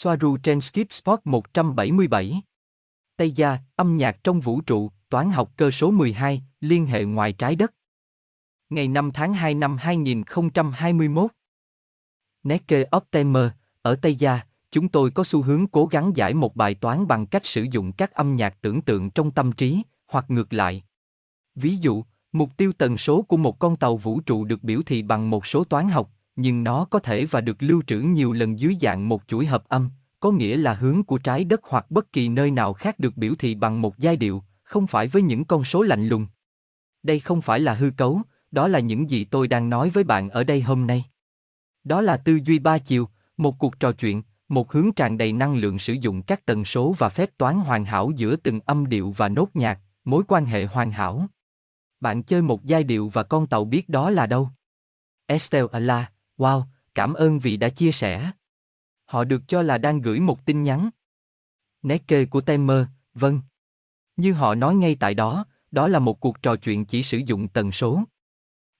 Soaru trên Skip Spot 177. Tây Gia, âm nhạc trong vũ trụ, toán học cơ số 12, liên hệ ngoài trái đất. Ngày 5 tháng 2 năm 2021. Neke Optimer, ở Tây Gia, chúng tôi có xu hướng cố gắng giải một bài toán bằng cách sử dụng các âm nhạc tưởng tượng trong tâm trí, hoặc ngược lại. Ví dụ, mục tiêu tần số của một con tàu vũ trụ được biểu thị bằng một số toán học, nhưng nó có thể và được lưu trữ nhiều lần dưới dạng một chuỗi hợp âm, có nghĩa là hướng của trái đất hoặc bất kỳ nơi nào khác được biểu thị bằng một giai điệu, không phải với những con số lạnh lùng. Đây không phải là hư cấu, đó là những gì tôi đang nói với bạn ở đây hôm nay. Đó là tư duy ba chiều, một cuộc trò chuyện, một hướng tràn đầy năng lượng sử dụng các tần số và phép toán hoàn hảo giữa từng âm điệu và nốt nhạc, mối quan hệ hoàn hảo. Bạn chơi một giai điệu và con tàu biết đó là đâu. Estelle Allah, wow, cảm ơn vì đã chia sẻ. Họ được cho là đang gửi một tin nhắn. Nét kê của Temer, vâng. Như họ nói ngay tại đó, đó là một cuộc trò chuyện chỉ sử dụng tần số.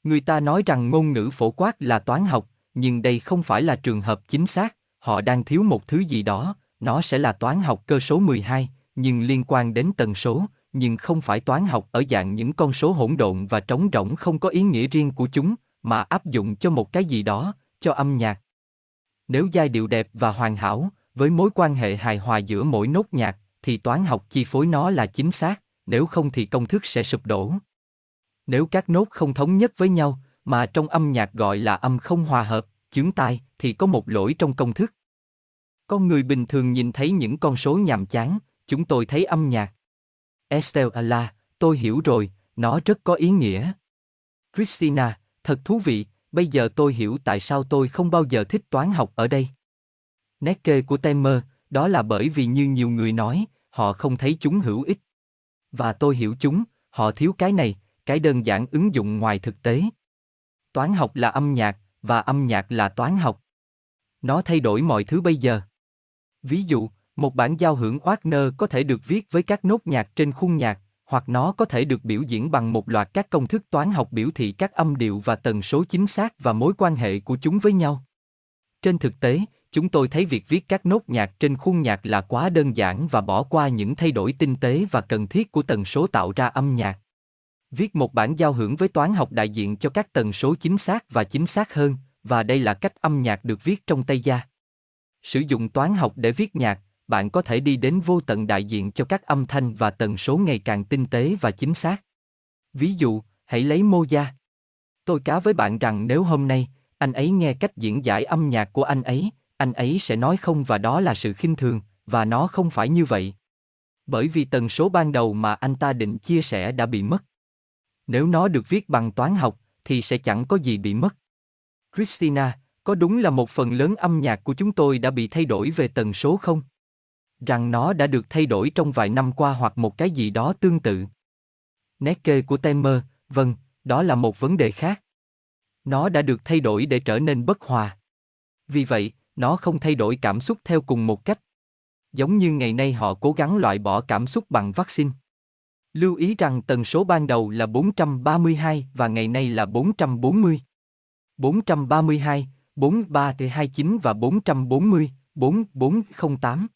Người ta nói rằng ngôn ngữ phổ quát là toán học, nhưng đây không phải là trường hợp chính xác, họ đang thiếu một thứ gì đó, nó sẽ là toán học cơ số 12, nhưng liên quan đến tần số, nhưng không phải toán học ở dạng những con số hỗn độn và trống rỗng không có ý nghĩa riêng của chúng, mà áp dụng cho một cái gì đó, cho âm nhạc. Nếu giai điệu đẹp và hoàn hảo, với mối quan hệ hài hòa giữa mỗi nốt nhạc, thì toán học chi phối nó là chính xác, nếu không thì công thức sẽ sụp đổ. Nếu các nốt không thống nhất với nhau, mà trong âm nhạc gọi là âm không hòa hợp, chướng tai, thì có một lỗi trong công thức. Con người bình thường nhìn thấy những con số nhàm chán, chúng tôi thấy âm nhạc. Estelle Allah, tôi hiểu rồi, nó rất có ý nghĩa. Christina, thật thú vị, bây giờ tôi hiểu tại sao tôi không bao giờ thích toán học ở đây. Nét kê của Temer, đó là bởi vì như nhiều người nói, họ không thấy chúng hữu ích. Và tôi hiểu chúng, họ thiếu cái này, cái đơn giản ứng dụng ngoài thực tế. Toán học là âm nhạc, và âm nhạc là toán học. Nó thay đổi mọi thứ bây giờ. Ví dụ, một bản giao hưởng Wagner có thể được viết với các nốt nhạc trên khung nhạc, hoặc nó có thể được biểu diễn bằng một loạt các công thức toán học biểu thị các âm điệu và tần số chính xác và mối quan hệ của chúng với nhau. Trên thực tế, chúng tôi thấy việc viết các nốt nhạc trên khuôn nhạc là quá đơn giản và bỏ qua những thay đổi tinh tế và cần thiết của tần số tạo ra âm nhạc. Viết một bản giao hưởng với toán học đại diện cho các tần số chính xác và chính xác hơn, và đây là cách âm nhạc được viết trong Tây Gia. Sử dụng toán học để viết nhạc, bạn có thể đi đến vô tận đại diện cho các âm thanh và tần số ngày càng tinh tế và chính xác. Ví dụ, hãy lấy mô gia. Tôi cá với bạn rằng nếu hôm nay, anh ấy nghe cách diễn giải âm nhạc của anh ấy, anh ấy sẽ nói không và đó là sự khinh thường, và nó không phải như vậy. Bởi vì tần số ban đầu mà anh ta định chia sẻ đã bị mất. Nếu nó được viết bằng toán học, thì sẽ chẳng có gì bị mất. Christina, có đúng là một phần lớn âm nhạc của chúng tôi đã bị thay đổi về tần số không? Rằng nó đã được thay đổi trong vài năm qua hoặc một cái gì đó tương tự. Nét kê của Temer, vâng, đó là một vấn đề khác. Nó đã được thay đổi để trở nên bất hòa. Vì vậy, nó không thay đổi cảm xúc theo cùng một cách. Giống như ngày nay họ cố gắng loại bỏ cảm xúc bằng vaccine. Lưu ý rằng tần số ban đầu là 432 và ngày nay là 440. 432, 4329 và 440, 4408.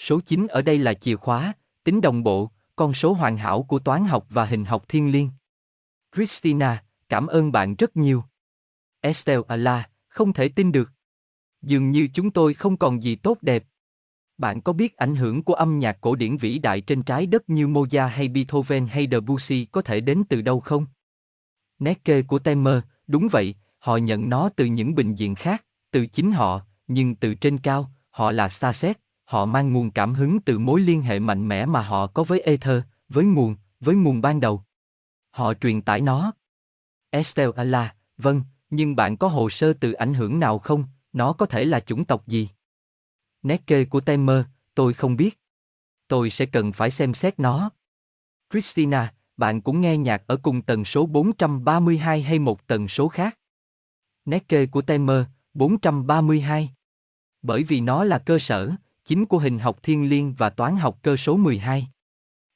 Số 9 ở đây là chìa khóa, tính đồng bộ, con số hoàn hảo của toán học và hình học thiên liêng. Christina, cảm ơn bạn rất nhiều. Estelle Ala, không thể tin được. Dường như chúng tôi không còn gì tốt đẹp. Bạn có biết ảnh hưởng của âm nhạc cổ điển vĩ đại trên trái đất như Mozart hay Beethoven hay Debussy có thể đến từ đâu không? Nét kê của Temer, đúng vậy, họ nhận nó từ những bình diện khác, từ chính họ, nhưng từ trên cao, họ là xa xét, họ mang nguồn cảm hứng từ mối liên hệ mạnh mẽ mà họ có với ether, với nguồn, với nguồn ban đầu. Họ truyền tải nó. Estelle Allah, vâng, nhưng bạn có hồ sơ từ ảnh hưởng nào không, nó có thể là chủng tộc gì? Nét kê của Temer, tôi không biết. Tôi sẽ cần phải xem xét nó. Christina, bạn cũng nghe nhạc ở cùng tần số 432 hay một tần số khác? Nét kê của Temer, 432. Bởi vì nó là cơ sở, chính của hình học thiên liên và toán học cơ số 12.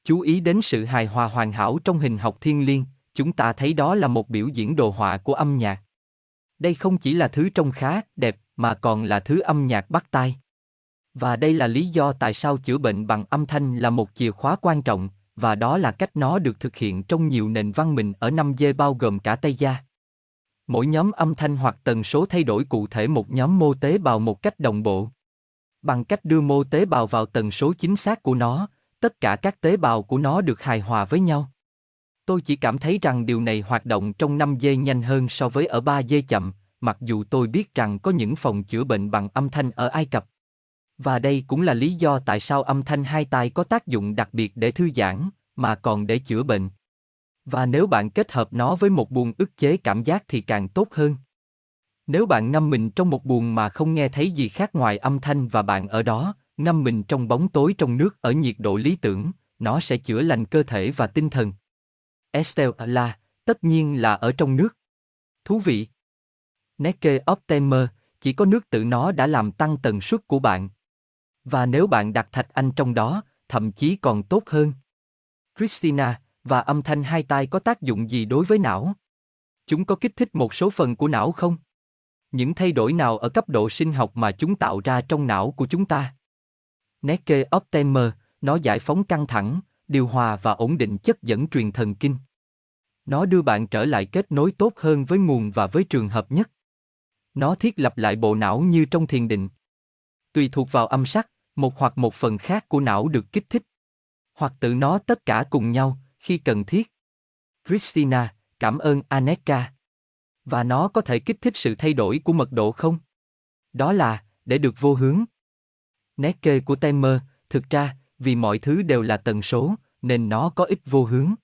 Chú ý đến sự hài hòa hoàn hảo trong hình học thiên liên, chúng ta thấy đó là một biểu diễn đồ họa của âm nhạc. Đây không chỉ là thứ trông khá, đẹp, mà còn là thứ âm nhạc bắt tai. Và đây là lý do tại sao chữa bệnh bằng âm thanh là một chìa khóa quan trọng, và đó là cách nó được thực hiện trong nhiều nền văn minh ở năm dê bao gồm cả Tây Gia. Mỗi nhóm âm thanh hoặc tần số thay đổi cụ thể một nhóm mô tế bào một cách đồng bộ. Bằng cách đưa mô tế bào vào tần số chính xác của nó, tất cả các tế bào của nó được hài hòa với nhau. Tôi chỉ cảm thấy rằng điều này hoạt động trong 5 giây nhanh hơn so với ở 3 giây chậm, mặc dù tôi biết rằng có những phòng chữa bệnh bằng âm thanh ở Ai Cập. Và đây cũng là lý do tại sao âm thanh hai tai có tác dụng đặc biệt để thư giãn, mà còn để chữa bệnh. Và nếu bạn kết hợp nó với một buồng ức chế cảm giác thì càng tốt hơn. Nếu bạn ngâm mình trong một buồng mà không nghe thấy gì khác ngoài âm thanh và bạn ở đó, ngâm mình trong bóng tối trong nước ở nhiệt độ lý tưởng, nó sẽ chữa lành cơ thể và tinh thần. Estelle là, tất nhiên là ở trong nước. Thú vị. Neke Optimer, chỉ có nước tự nó đã làm tăng tần suất của bạn. Và nếu bạn đặt thạch anh trong đó, thậm chí còn tốt hơn. Christina, và âm thanh hai tai có tác dụng gì đối với não? Chúng có kích thích một số phần của não không? Những thay đổi nào ở cấp độ sinh học mà chúng tạo ra trong não của chúng ta? Neke Optimer, nó giải phóng căng thẳng, điều hòa và ổn định chất dẫn truyền thần kinh. Nó đưa bạn trở lại kết nối tốt hơn với nguồn và với trường hợp nhất. Nó thiết lập lại bộ não như trong thiền định. Tùy thuộc vào âm sắc, một hoặc một phần khác của não được kích thích. Hoặc tự nó tất cả cùng nhau, khi cần thiết. Christina, cảm ơn Aneka. Và nó có thể kích thích sự thay đổi của mật độ không? Đó là, để được vô hướng. Nét kê của timer, thực ra, vì mọi thứ đều là tần số, nên nó có ít vô hướng.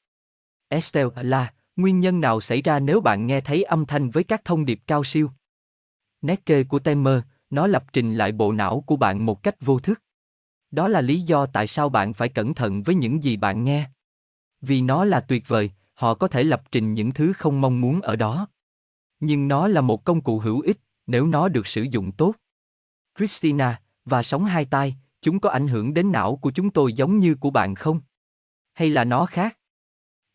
Estelle là, nguyên nhân nào xảy ra nếu bạn nghe thấy âm thanh với các thông điệp cao siêu? Nét kê của timer, nó lập trình lại bộ não của bạn một cách vô thức. Đó là lý do tại sao bạn phải cẩn thận với những gì bạn nghe. Vì nó là tuyệt vời, họ có thể lập trình những thứ không mong muốn ở đó. Nhưng nó là một công cụ hữu ích, nếu nó được sử dụng tốt. Christina, và sóng hai tai, chúng có ảnh hưởng đến não của chúng tôi giống như của bạn không? Hay là nó khác?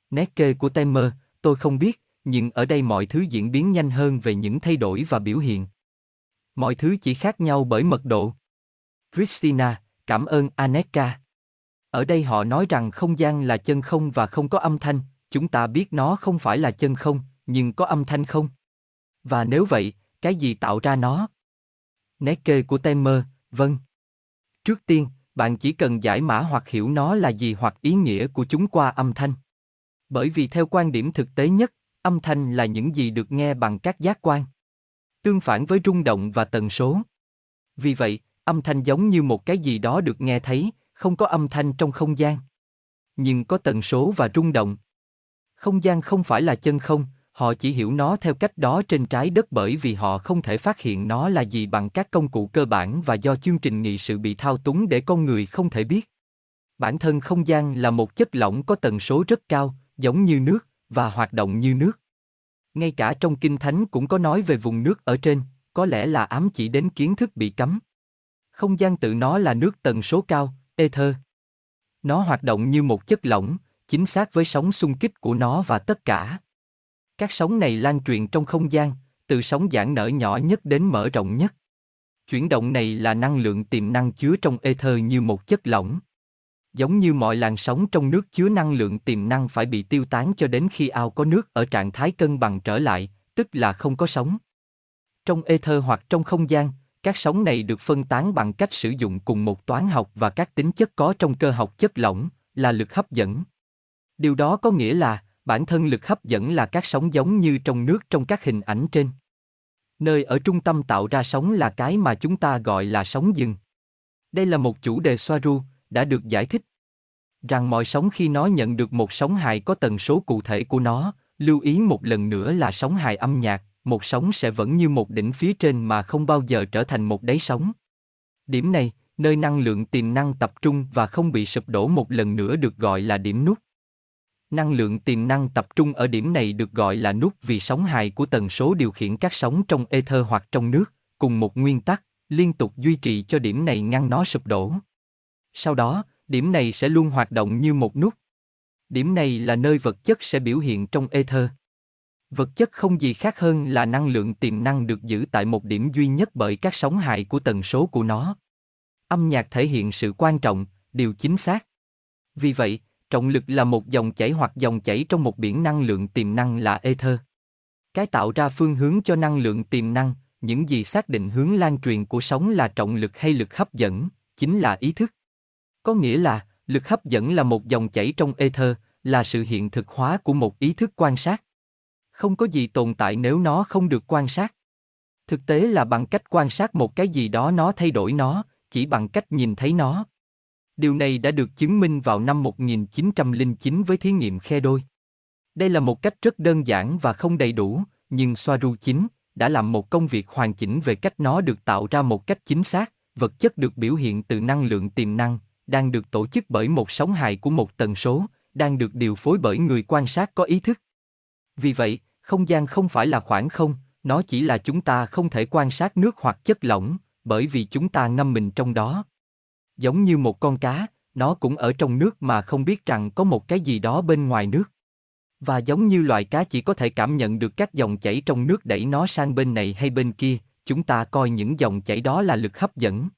Nét kê của Temer, tôi không biết, nhưng ở đây mọi thứ diễn biến nhanh hơn về những thay đổi và biểu hiện. Mọi thứ chỉ khác nhau bởi mật độ. Christina, cảm ơn Aneka. Ở đây họ nói rằng không gian là chân không và không có âm thanh, chúng ta biết nó không phải là chân không, nhưng có âm thanh không? Và nếu vậy, cái gì tạo ra nó? Nét kê của Temer, vâng. Trước tiên, bạn chỉ cần giải mã hoặc hiểu nó là gì hoặc ý nghĩa của chúng qua âm thanh. Bởi vì theo quan điểm thực tế nhất, âm thanh là những gì được nghe bằng các giác quan. Tương phản với rung động và tần số. Vì vậy, âm thanh giống như một cái gì đó được nghe thấy, không có âm thanh trong không gian. Nhưng có tần số và rung động. Không gian không phải là chân không, họ chỉ hiểu nó theo cách đó trên trái đất bởi vì họ không thể phát hiện nó là gì bằng các công cụ cơ bản và do chương trình nghị sự bị thao túng để con người không thể biết. Bản thân không gian là một chất lỏng có tần số rất cao, giống như nước, và hoạt động như nước. Ngay cả trong Kinh Thánh cũng có nói về vùng nước ở trên, có lẽ là ám chỉ đến kiến thức bị cấm. Không gian tự nó là nước tần số cao, ether. Nó hoạt động như một chất lỏng, chính xác với sóng xung kích của nó và tất cả. Các sóng này lan truyền trong không gian, từ sóng giãn nở nhỏ nhất đến mở rộng nhất. Chuyển động này là năng lượng tiềm năng chứa trong ether như một chất lỏng. Giống như mọi làn sóng trong nước chứa năng lượng tiềm năng phải bị tiêu tán cho đến khi ao có nước ở trạng thái cân bằng trở lại, tức là không có sóng. Trong ether hoặc trong không gian, các sóng này được phân tán bằng cách sử dụng cùng một toán học và các tính chất có trong cơ học chất lỏng, là lực hấp dẫn. Điều đó có nghĩa là, bản thân lực hấp dẫn là các sóng giống như trong nước trong các hình ảnh trên. Nơi ở trung tâm tạo ra sóng là cái mà chúng ta gọi là sóng dừng. Đây là một chủ đề Soaru, đã được giải thích. Rằng mọi sóng khi nó nhận được một sóng hài có tần số cụ thể của nó, lưu ý một lần nữa là sóng hài âm nhạc, một sóng sẽ vẫn như một đỉnh phía trên mà không bao giờ trở thành một đáy sóng. Điểm này, nơi năng lượng tiềm năng tập trung và không bị sụp đổ một lần nữa được gọi là điểm nút. Năng lượng tiềm năng tập trung ở điểm này được gọi là nút vì sóng hài của tần số điều khiển các sóng trong ether hoặc trong nước, cùng một nguyên tắc, liên tục duy trì cho điểm này ngăn nó sụp đổ. Sau đó, điểm này sẽ luôn hoạt động như một nút. Điểm này là nơi vật chất sẽ biểu hiện trong ether. Vật chất không gì khác hơn là năng lượng tiềm năng được giữ tại một điểm duy nhất bởi các sóng hài của tần số của nó. Âm nhạc thể hiện sự quan trọng, điều chính xác. Vì vậy, trọng lực là một dòng chảy hoặc dòng chảy trong một biển năng lượng tiềm năng là ether. Cái tạo ra phương hướng cho năng lượng tiềm năng, những gì xác định hướng lan truyền của sóng là trọng lực hay lực hấp dẫn, chính là ý thức. Có nghĩa là, lực hấp dẫn là một dòng chảy trong ether, là sự hiện thực hóa của một ý thức quan sát. Không có gì tồn tại nếu nó không được quan sát. Thực tế là bằng cách quan sát một cái gì đó nó thay đổi nó, chỉ bằng cách nhìn thấy nó. Điều này đã được chứng minh vào năm 1909 với thí nghiệm khe đôi. Đây là một cách rất đơn giản và không đầy đủ, nhưng Soaru chính đã làm một công việc hoàn chỉnh về cách nó được tạo ra một cách chính xác, vật chất được biểu hiện từ năng lượng tiềm năng, đang được tổ chức bởi một sóng hài của một tần số, đang được điều phối bởi người quan sát có ý thức. Vì vậy, không gian không phải là khoảng không, nó chỉ là chúng ta không thể quan sát nước hoặc chất lỏng, bởi vì chúng ta ngâm mình trong đó. Giống như một con cá, nó cũng ở trong nước mà không biết rằng có một cái gì đó bên ngoài nước. Và giống như loài cá chỉ có thể cảm nhận được các dòng chảy trong nước đẩy nó sang bên này hay bên kia, chúng ta coi những dòng chảy đó là lực hấp dẫn.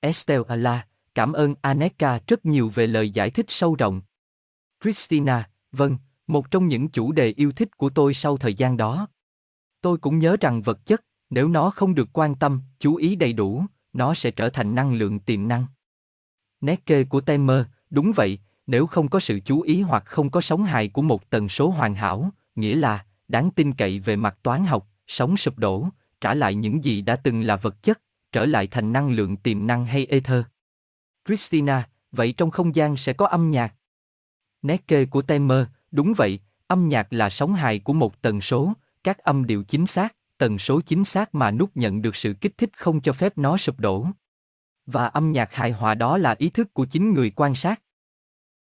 Estelle à Ala, cảm ơn Aneka rất nhiều về lời giải thích sâu rộng. Christina, vâng, một trong những chủ đề yêu thích của tôi sau thời gian đó. Tôi cũng nhớ rằng vật chất, nếu nó không được quan tâm, chú ý đầy đủ, nó sẽ trở thành năng lượng tiềm năng. Nét kê của Temer, đúng vậy, nếu không có sự chú ý hoặc không có sóng hài của một tần số hoàn hảo, nghĩa là đáng tin cậy về mặt toán học, sóng sụp đổ, trả lại những gì đã từng là vật chất, trở lại thành năng lượng tiềm năng hay ether. Christina, vậy trong không gian sẽ có âm nhạc. Nét kê của Temer, đúng vậy, âm nhạc là sóng hài của một tần số, các âm điệu chính xác, tần số chính xác mà nút nhận được sự kích thích không cho phép nó sụp đổ. Và âm nhạc hài hòa đó là ý thức của chính người quan sát.